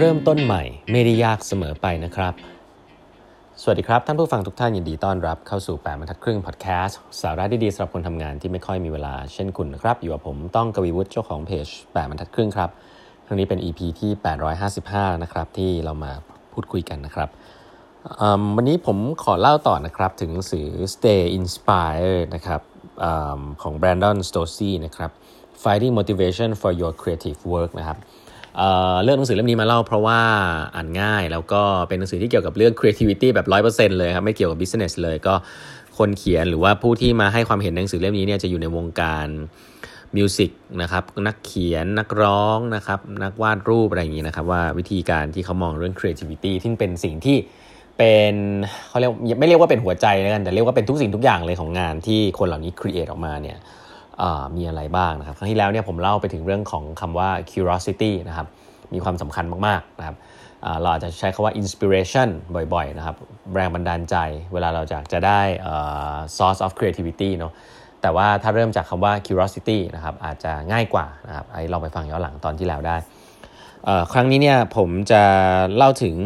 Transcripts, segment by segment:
เริ่มต้นใหม่ไม่ได้ยากเสมอไปนะครับ สวัสดีครับ ท่านผู้ฟังทุกท่านยินดีต้อนรับเข้าสู่8บรรทัดครึ่งพอดแคสต์สาระดีๆสำหรับคนทำงานที่ไม่ค่อยมีเวลาเช่นคุณนะครับ อยู่กับผมต้องกวีวุฒิเจ้าของเพจ8บรรทัดครึ่งครับครั้งนี้เป็น EP ที่ 855 นะครับที่เรามาพูดคุยกันนะครับวันนี้ผมขอเล่าต่อนะครับถึงหนังสือ Stay Inspired นะครับอของ Brandon Stosey นะครับ Finding Motivation for Your Creative Work นะครับ เเลือกหนังสือเล่มนี้มาเล่าเพราะว่าอ่านง่ายแล้วก็เป็นหนังสือที่เกี่ยวกับเรื่อง creativity แบบ 100%เลยครับ ไม่เกี่ยวกับ business เลยก็คนเขียนหรือว่าผู้ที่มาให้ความเห็นในหนังสือเล่มนี้เนี่ยจะอยู่ในวงการมิวสิกนะครับนักเขียนนักร้องนะครับนักวาดรูปอะไรอย่างนี้นะครับว่าวิธีการที่เขามองเรื่อง creativity ที่เป็นสิ่งที่เป็นเขาเรียกไม่เรียกว่าเป็นหัวใจแล้วกันแต่เรียกว่าเป็นทุกสิ่งทุกอย่างเลยของงานที่คนเหล่านี้ create ออกมาเนี่ย มีอะไรบ้างนะครับ ครั้งที่แล้วเนี่ยผมเล่าไปถึงเรื่องของคำว่า curiosity นะครับ มีความสำคัญมากๆนะครับเราอาจจะใช้คาว่า inspiration บ่อยๆนะครับ แรงบันดาลใจ เวลาเราจะจะได้ source of creativity เนาะแต่ว่าถ้าเริ่มจากคำว่า curiosity นะครับอาจจะง่ายกว่านะครับไอ้ลองไปฟังย้อนหลังตอนที่แล้วได้ ครั้งนี้เนี่ยผมจะเล่าถึง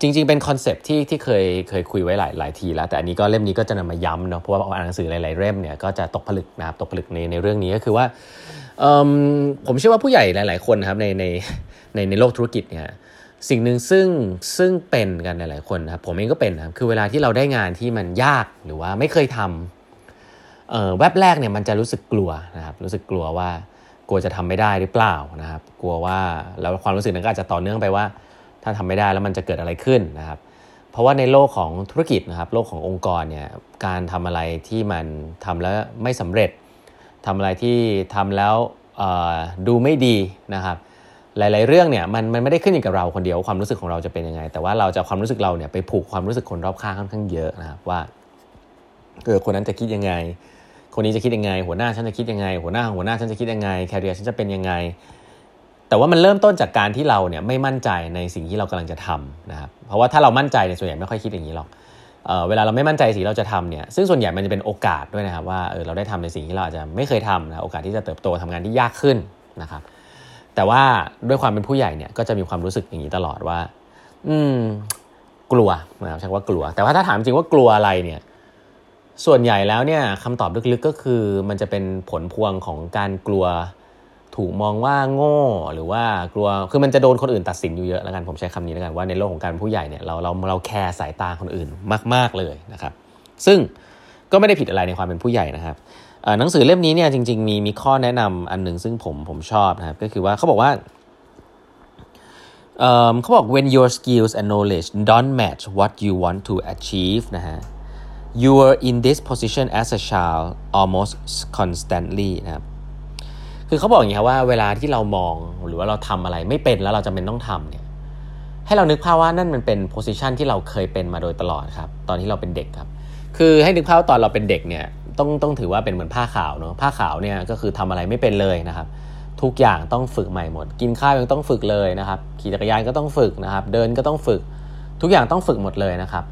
จริง ๆ เป็นคอนเซปที่ที่เคยเคยคุยไว้หลายหลายทีแล้ว แต่อันนี้ก็เล่มนี้ก็จะนำมาย้ำเนาะเพราะว่าอ่านหนังสือหลายๆเล่มเนี่ยก็จะตกผลึกนะครับตกผลึกในในเรื่องนี้ก็คือว่าผมเชื่อว่าผู้ใหญ่หลาย ๆ คนนะครับในในในในโลกธุรกิจเนี่ยสิ่งหนึ่งซึ่งซึ่งเป็นกันหลายๆคนนะครับผมเองก็เป็นนะครับคือเวลาที่เราได้งานที่มันยากหรือว่าไม่เคยทำเออแวบแรกเนี่ยมันจะรู้สึกกลัวนะครับรู้สึกกลัวว่ากลัวจะทำไม่ได้หรือเปล่านะครับ กลัวว่าแล้วความรู้สึกนั้นก็อาจจะต่อเนื่องไปว่า ถ้าทำไม่ได้แล้วมันจะเกิดอะไรขึ้นนะครับ เพราะว่าในโลกของธุรกิจนะครับ โลกขององค์กรเนี่ยการทำอะไรที่มันทำแล้วไม่สำเร็จทำอะไรที่ทำแล้วดูไม่ดีนะครับหลาย ๆ เรื่องเนี่ยมันมันไม่ได้ขึ้นอยู่กับเราคนเดียวความรู้สึกของเราจะเป็นยังไง แต่ว่าเราจะความรู้สึกเราเนี่ยไปผูกความรู้สึกคนรอบข้างค่อนข้างเยอะนะครับว่าเออคนนั้นจะคิดยังไง คนนี้จะคิดยังไง หัวหน้าฉันจะคิดยังไง หัวหน้าหัวหน้าฉันจะคิดยังไงแคริเอร์ฉันจะเป็นยังไง แต่ว่ามันเริ่มต้นจากการที่เราเนี่ยไม่มั่นใจในสิ่งที่เรากำลังจะทำนะครับเพราะว่าถ้าเรามั่นใจเนี่ยส่วนใหญ่ไม่ค่อยคิดอย่างนี้หรอกเเวลาเราไม่มั่นใจสิ่งเราจะทำเนี่ยซึ่งส่วนใหญ่มันจะเป็นโอกาสด้วยนะครับว่าเออเราได้ทำในสิ่งที่เราอาจจะไม่เคยทำนะโอกาสที่จะเติบโตทำงานที่ยากขึ้นนะครับแต่ว่าด้วยความเป็นผู้ใหญ่เนี่ยก็จะมีความรู้สึกอย่างนี้ตลอดว่า อืม กลัวนะครับใช้ว่ากลัว แต่ว่าถ้าถามจริงว่ากลัวอะไรเนี่ย ส่วนใหญ่แล้วเนี่ยคำตอบลึกๆก็คือมันจะเป็นผลพวงของการกลัว ถูกมองว่าโง่หรือว่ากลัวคือมันจะโดนคนอื่นตัดสินอยู่เยอะแล้วกันผมใช้คำนี้แล้วกันว่าในโลกของการผู้ใหญ่เนี่ยเราเราเราแคร์สายตาคนอื่นมาก ๆเลยนะครับ ซึ่งก็ไม่ได้ผิดอะไรในความเป็นผู้ใหญ่นะครับหนังสือเล่มนี้เนี่ยจริง ๆ มีมีข้อแนะนำอันหนึ่งซึ่งผมผมชอบนะครับก็คือว่าเขาบอกว่าเขาบอก when your skills and knowledge don't match what you want to achieve นะฮะ you are in this position as a child almost constantly นะครับ คือเขาบอกอย่างนี้ครับว่าเวลาที่เรามองหรือว่าเราทำอะไรไม่เป็นแล้วเราจำเป็นต้องทำเนี่ยให้เรานึกภาพว่านั่นมันเป็นโพสิชันที่เราเคยเป็นมาโดยตลอดครับ ตอนที่เราเป็นเด็กครับ คือให้นึกภาพตอนเราเป็นเด็กเนี่ยต้องต้องถือว่าเป็นเหมือนผ้าขาวเนาะผ้าขาวเนี่ยก็คือทำอะไรไม่เป็นเลยนะครับทุกอย่างต้องฝึกใหม่หมด กินข้าวยังต้องฝึกเลยนะครับ ขี่จักรยานก็ต้องฝึกนะครับ เดินก็ต้องฝึก ทุกอย่างต้องฝึกหมดเลยนะครับ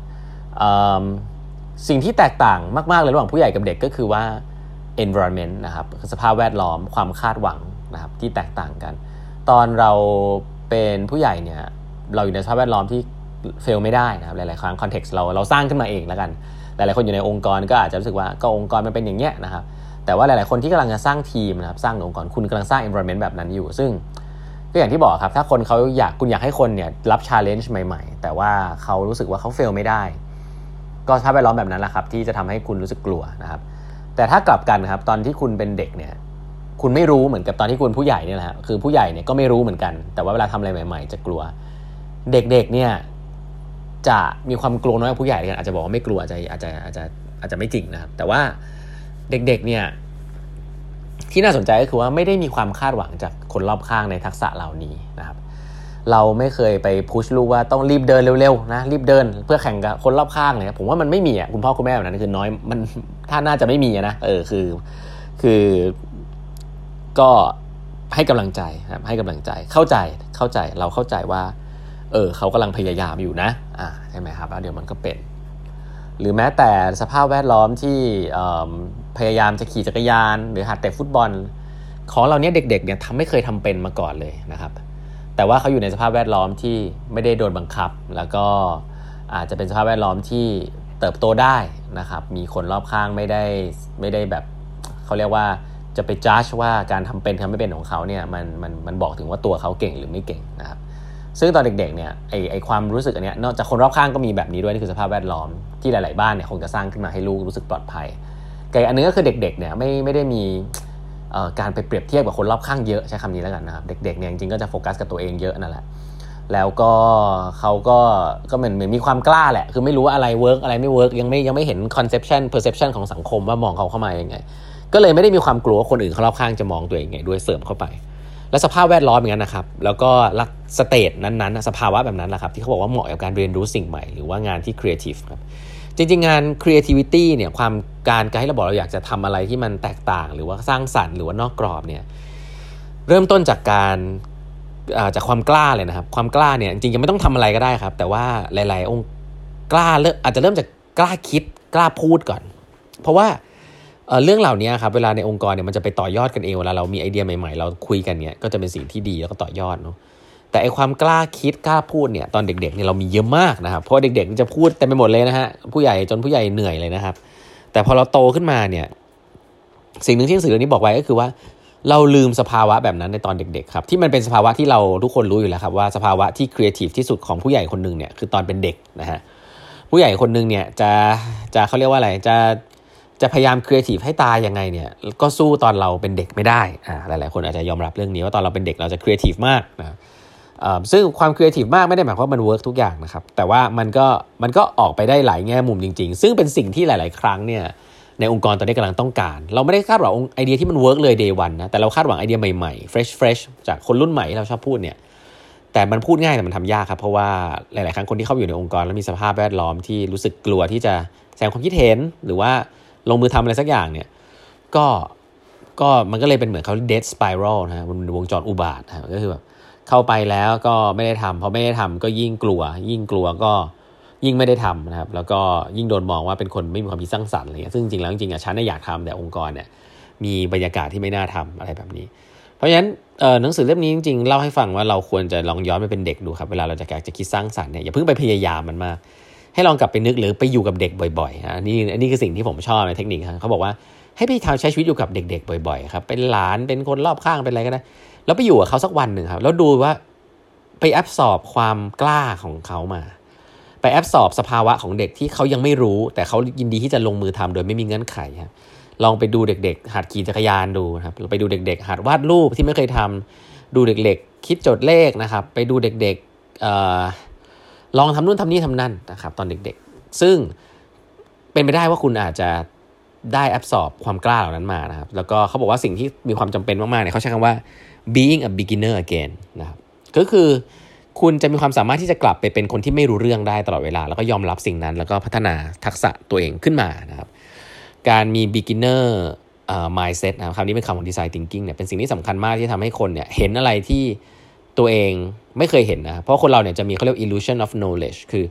สิ่งที่แตกต่างมาก ๆ เลยระหว่างผู้ใหญ่กับเด็กก็คือว่า environment นะครับสภาพแวดล้อมความคาดหวังนะครับที่แตกต่างกัน ตอนเราเป็นผู้ใหญ่เนี่ยเราอยู่ในสภาพแวดล้อมที่เฟลไม่ได้นะครับหลาย ๆ ครั้งคอนเท็กซ์เราเราสร้างขึ้นมาเองแล้วกัน หลาย ๆ คนอยู่ในองค์กรก็อาจจะรู้สึกว่าก็องค์กรมันเป็นอย่างเงี้ยนะครับแต่ว่าหลาย ๆ คนที่กำลังจะสร้างทีมนะครับสร้างองค์กรคุณกำลังสร้าง environment แบบนั้นอยู่ ซึ่งก็อย่างที่บอกครับถ้าคนเขาอยากคุณอยากให้คนเนี่ยรับ challenge ใหม่ ๆ แต่ว่าเขารู้สึกว่าเขาเฟลไม่ได้ ก็สภาพแวดล้อมแบบนั้นแหละครับที่จะทำให้คุณรู้สึกกลัวนะครับ แต่ถ้ากลับกันครับตอนที่คุณเป็นเด็กเนี่ยคุณไม่รู้เหมือนกับตอนที่คุณผู้ใหญ่เนี่ยแหละคือผู้ใหญ่เนี่ยก็ไม่รู้เหมือนกัน แต่ว่าเวลาทำอะไรใหม่ ๆ จะกลัว เด็กๆเนี่ยจะมีความกลัวน้อยกว่าผู้ใหญ่กันอาจจะบอกว่าไม่กลัวอาจจะอาจจะอาจจะอาจจะไม่จริงนะครับ แต่ว่าเด็กๆเนี่ยที่น่าสนใจก็คือว่าไม่ได้มีความคาดหวังจากคนรอบข้างในทักษะเหล่านี้นะครับ เราไม่เคยไปพุชลูกว่าต้องรีบเดินเร็วๆนะรีบเดินเพื่อแข่งกับคนรอบข้างเลยผมว่ามันไม่มีอะคุณพ่อคุณแม่แบบนั้นคือน้อยมันถ้าน่าจะไม่มีนะเออคือ คือก็ให้กำลังใจครับให้กำลังใจเข้าใจเข้าใจเราเข้าใจว่า เออเขากำลังพยายามอยู่นะอ่าใช่ไหมครับแล้วเดี๋ยวมันก็เป็น หรือแม้แต่สภาพแวดล้อมที่พยายามจะขี่จักรยาน หรือหัดเตะฟุตบอล ของเราเนี้ยเด็กๆเนี่ยทำไม่เคยทำเป็นมาก่อนเลยนะครับ แต่ว่าเขาอยู่ในสภาพแวดล้อมที่ไม่ได้โดนบังคับ แล้วก็อาจจะเป็นสภาพแวดล้อมที่เติบโตได้นะครับ มีคนรอบข้างไม่ได้ไม่ได้แบบเขาเรียกว่าจะไปจ้าชว่าการทำเป็นทำไม่เป็นของเขาเนี่ยมันมันมันบอกถึงว่าตัวเขาเก่งหรือไม่เก่งนะครับ ซึ่งตอนเด็กๆเนี่ยไอไอความรู้สึกอันเนี้ยนอกจากคนรอบข้างก็มีแบบนี้ด้วยนี่คือสภาพแวดล้อมที่หลาย ๆ บ้านเนี่ยคงจะสร้างขึ้นมาให้ลูกรู้สึกปลอดภัยแต่อันนึงก็คือเด็กๆเนี่ยไม่ไม่ได้มี การไปเปรียบเทียบกับคนรอบข้างเยอะใช้คำนี้แล้วกันนะครับ เด็กๆเนี่ยจริงๆก็จะโฟกัสกับตัวเองเยอะนั่นแหละแล้วก็เขาก็ก็เหมือนเหมือนมีความกล้าแหละ คือไม่รู้ว่าอะไร work อะไรไม่ work ยังไม่ยังไม่เห็น conception perception ของสังคมว่ามองเขาเข้ามายังไง ก็เลยไม่ได้มีความกลัวคนอื่นเขารอบข้างจะมองตัวเองไงด้วยเสริมเข้าไป และสภาพแวดล้อมอย่างนั้นนะครับ แล้วก็ relax state นั้นๆ สภาวะแบบนั้นแหละครับ ที่เขาบอกว่าเหมาะกับการเรียนรู้สิ่งใหม่ หรือว่างานที่ครีเอทีฟครับ จริงๆงาน creativity เนี่ยความการการให้เราบอกเราอยากจะทำอะไรที่มันแตกต่าง หรือว่าสร้างสรรค์หรือว่านอกกรอบเนี่ยเริ่มต้นจากการจากความกล้าเลยนะครับ ความกล้าเนี่ยจริงๆยังไม่ต้องทำอะไรก็ได้ครับ แต่ว่าหลาย ๆ องค์กล้าเริ่มอาจจะเริ่มจากกล้าคิดกล้าพูดก่อน เพราะว่าเรื่องเหล่านี้ครับเวลาในองค์กรเนี่ยมันจะไปต่อยอดกันเองเวลาเรามีไอเดียใหม่ๆ เราคุยกันเนี่ยก็จะเป็นสิ่งที่ดีแล้วก็ต่อยอดเนาะ แต่ไอความกล้าคิดกล้าพูดเนี่ยตอนเด็กๆเนี่ยเรามีเยอะมากนะครับเพราะเด็กๆจะพูดเต็มไปหมดเลยนะฮะผู้ใหญ่จนผู้ใหญ่เหนื่อยเลยนะครับ แต่พอเราโตขึ้นมาเนี่ยสิ่งหนึ่งที่หนังสือเรื่องนี้บอกไว้ก็คือว่า เราลืมสภาวะแบบนั้นในตอนเด็กๆครับที่มันเป็นสภาวะที่เราทุกคนรู้อยู่แล้วครับว่าสภาวะที่ครีเอทีฟที่สุดของผู้ใหญ่คนหนึ่งเนี่ยคือตอนเป็นเด็กนะฮะผู้ใหญ่คนหนึ่งเนี่ยจะจะเขาเรียกว่าอะไรจะจะพยายามครีเอทีฟให้ตายยังไงเนี่ยก็สู้ตอนเราเป็นเด็กไม่ได้อ่าหลายๆคนอาจจะยอมรับเรื่องนี้ว่าตอนเราเป็นเด็กเราจะครีเอทีฟมากนะ ซึ่งความครีเอทีฟมากไม่ได้หมายความว่ามัน work ทุกอย่างนะครับ แต่ว่ามันก็มันก็ออกไปได้หลายแง่มุมจริง ๆ ซึ่งเป็นสิ่งที่หลาย ๆ ครั้งเนี่ยในองค์กรตอนนี้กำลังต้องการ เราไม่ได้คาดหวังไอเดียที่มัน work เลย day one นะแต่เราคาดหวังไอเดียใหม่ๆ fresh fresh จากคนรุ่นใหม่ที่เราชอบพูดเนี่ยแต่มันพูดง่ายแต่มันทำยากครับ เพราะว่าหลาย ๆ ครั้งคนที่เข้าอยู่ในองค์กรแล้วมีสภาพแวดล้อมที่รู้สึกกลัวที่จะแสดงความคิดเห็นหรือว่าลงมือทำอะไรสักอย่างเนี่ยก็ก็มันก็เลยเป็นเหมือนเขา death spiral นะฮะมันวงจรอุบาทนะก็คือแบบ เข้าไปแล้วก็ไม่ได้ทำพอไม่ได้ทำก็ยิ่งกลัว ยิ่งกลัวก็ยิ่งไม่ได้ทำนะครับ แล้วก็ยิ่งโดนมองว่าเป็นคนไม่มีความคิดสร้างสรรค์อะไรเงี้ยซึ่งจริงแล้วจริงอะฉันอยากทำแต่องค์กรเนี่ยมีบรรยากาศที่ไม่น่าทำอะไรแบบนี้ เพราะฉะนั้นหนังสือเล่มนี้จริงๆเล่าให้ฟังว่าเราควรจะลองย้อนไปเป็นเด็กดูครับเวลาเราจะอยากจะคิดสร้างสรรค์เนี่ยอย่าเพิ่งไปพยายามมันมากให้ลองกลับไปนึกหรือไปอยู่กับเด็กบ่อยๆอันนี้อันนี้คือสิ่งที่ผมชอบในเทคนิคครับเขาบอกว่า ให้พี่ทาใช้ชีวิตอยู่กับเด็ก ๆ บ่อย ๆ ครับ เป็นหลานเป็นคนรอบข้างเป็นอะไรก็ได้แล้วไปอยู่กับเขาสักวันหนึ่งครับ แล้วดูว่าไปแอบสอบความกล้าของเขามา ไปแอบสอบสภาวะของเด็กที่เขายังไม่รู้ แต่เขายินดีที่จะลงมือทำโดยไม่มีเงื่อนไขครับลองไปดูเด็ก ๆ หัดขี่จักรยานดูครับไปดูเด็ก ๆ หัดวาดรูปที่ไม่เคยทำดูเด็ก ๆ คิดโจทย์เลขนะครับ ไปดูเด็กๆลองทำนู่นทำนี่ทำนั่นนะครับ ตอนเด็ก ๆ ซึ่งเป็นไปได้ว่าคุณอาจจะ ได้แอบสอบความกล้าเหล่านั้นมานะครับ แล้วก็เขาบอกว่าสิ่งที่มีความจำเป็นมากๆเนี่ยเขาใช้คำว่า being a beginner again นะครับก็คือคุณจะมีความสามารถที่จะกลับไปเป็นคนที่ไม่รู้เรื่องได้ตลอดเวลา แล้วก็ยอมรับสิ่งนั้น แล้วก็พัฒนาทักษะตัวเองขึ้นมานะครับ การมี beginner uh, mindset นะครับคำนี้เป็นคำของ design thinking เนี่ยเป็นสิ่งที่สำคัญมากที่ทำให้คนเนี่ยเห็นอะไรที่ตัวเองไม่เคยเห็นนะ เพราะคนเราเนี่ยจะมีเขาเรียก illusion of knowledge คือ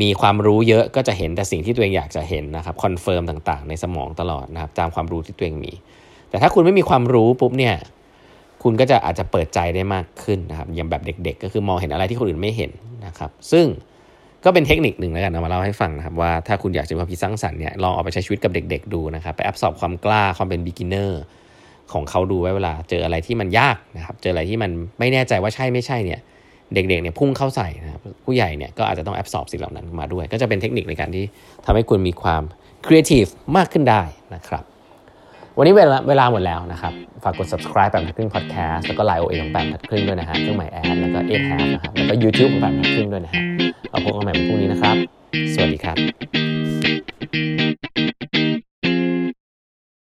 มีความรู้เยอะก็จะเห็นแต่สิ่งที่ตัวเองอยากจะเห็นนะครับ confirm ต่างๆ ในสมองตลอดนะครับตามความรู้ที่ตัวเองมี แต่ถ้าคุณไม่มีความรู้ปุ๊บเนี่ยคุณก็จะอาจจะเปิดใจได้มากขึ้นนะครับอย่างแบบเด็ก ๆ ก็คือมองเห็นอะไรที่คนอื่นไม่เห็นนะครับ ซึ่งก็เป็นเทคนิคหนึ่งแล้วกันเอามาเล่าให้ฟังนะครับว่าถ้าคุณอยากจะมีความคิดสร้างสรรค์เนี่ยลองเอาไปใช้ชีวิตกับเด็ก ๆ ดูนะครับไปแอบสอบความกล้าความเป็น beginner ของเขาดูไว้เวลาเจออะไรที่มันยากนะครับ เจออะไรที่มันไม่แน่ใจว่าใช่ไม่ใช่เนี่ย เด็กๆเนี่ยพุ่งเข้าใส่นะครับผู้ใหญ่เนี่ยก็อาจจะต้องแอบสอบสิ่งเหล่านั้นมาด้วย ก็จะเป็นเทคนิคในการที่ทำให้คุณมีความครีเอทีฟมากขึ้นได้นะครับวันนี้เวลาเวลาหมดแล้วนะครับ ฝากกด subscribe แปดบรรทัดครึ่ง podcast แล้วก็ LINE OA ของแปดบรรทัดครึ่งด้วยนะฮะเครื่องหมายแอดแล้วก็เอ็ดแฮนะครับ แล้วก็ YouTube ของแปดบรรทัดครึ่งด้วยนะฮะเราพบกันใหม่วันพรุ่งนี้นะครับ สวัสดีครับ